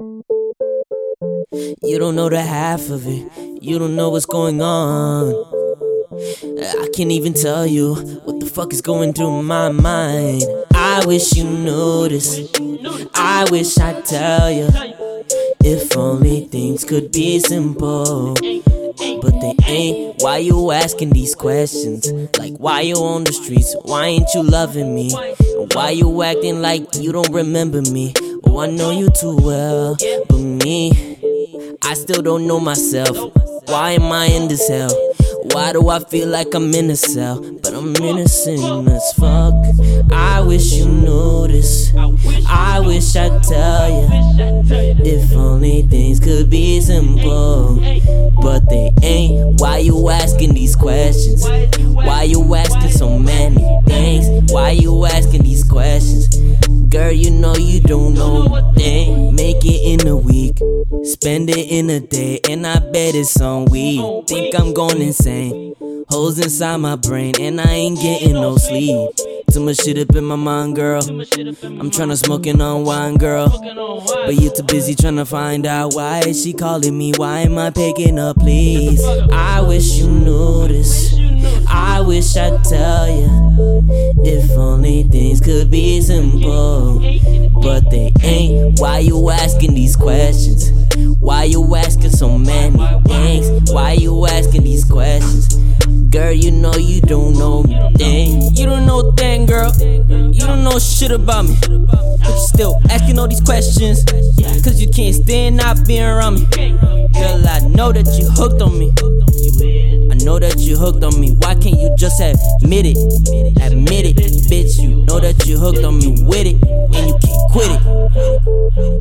You don't know the half of it. You don't know what's going on. I can't even tell you what the fuck is going through my mind. I wish you knew this. I wish I'd tell you. If only things could be simple. But they ain't. Why you asking these questions? Like, why you on the streets? Why ain't you loving me? Why you acting like you don't remember me? I know you too well. But me, I still don't know myself. Why am I in this hell? Why do I feel like I'm in a cell? But I'm innocent as fuck. I wish you knew this. I wish I'd tell you. If only things could be simple. But they ain't. Why you asking these questions? Why you asking so many things? You know you don't know a thing. Make it in a week. Spend it in a day, and I bet it's on weed. Think I'm going insane. Holes inside my brain, and I ain't getting no sleep. Too much shit up in my mind, girl. I'm tryna smoke and unwind, girl. But you too busy tryna find out why is she calling me? Why am I picking up, please? I wish you knew this. I wish I'd tell you. Could be simple. But they ain't. Why you asking these questions? Why you asking so many things? Why you asking these questions? Girl, you know you don't know me thing. You don't know thing, girl. You don't know shit about me. But you still asking all these questions. Cause you can't stand not being around me. Girl, I know that you hooked on me. I know that you hooked on me. Why can't you just admit it? Admit it, know that you hooked on me with it, and you can't quit it.